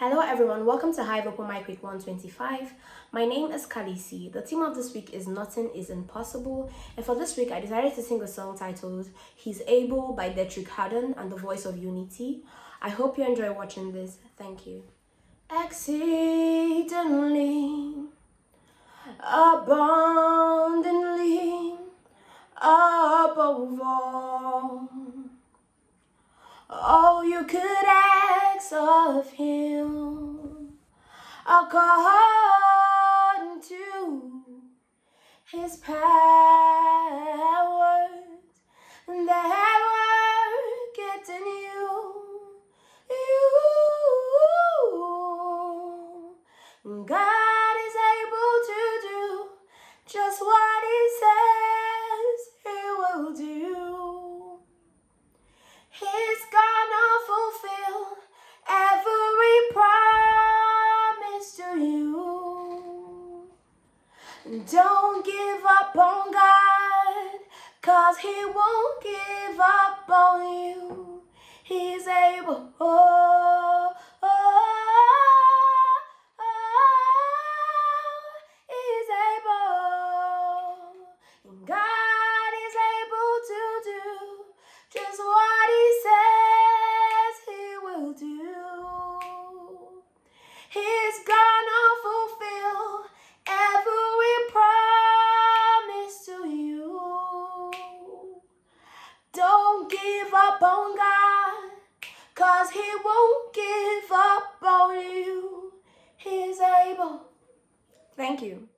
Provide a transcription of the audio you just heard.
Hello everyone, welcome to Hive Open Mic Week 125. My name is Kalisi. The theme of this week is Nothing is Impossible. And for this week, I decided to sing a song titled He's Able by Deitrick Haddon and the Voice of Unity. I hope you enjoy watching this. Thank you. Exceedingly, abundantly, above all, all you could ask of him, according to his powers Don't give up on God, cause He won't give up on you. He's able. Cause He won't give up on you. He's able. Thank you.